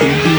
Счастье есть.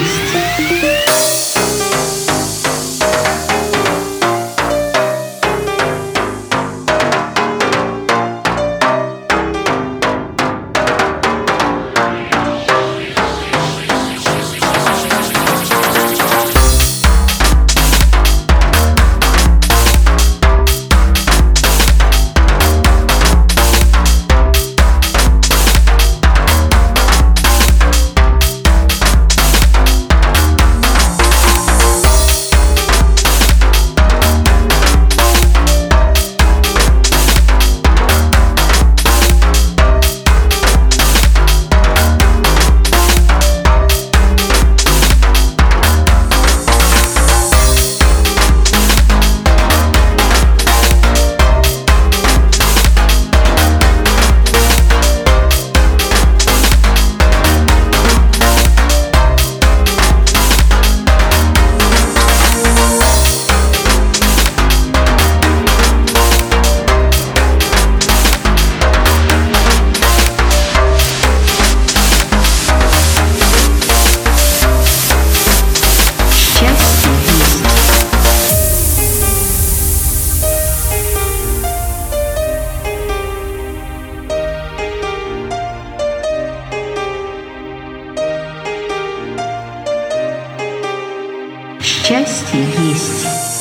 Счастье есть.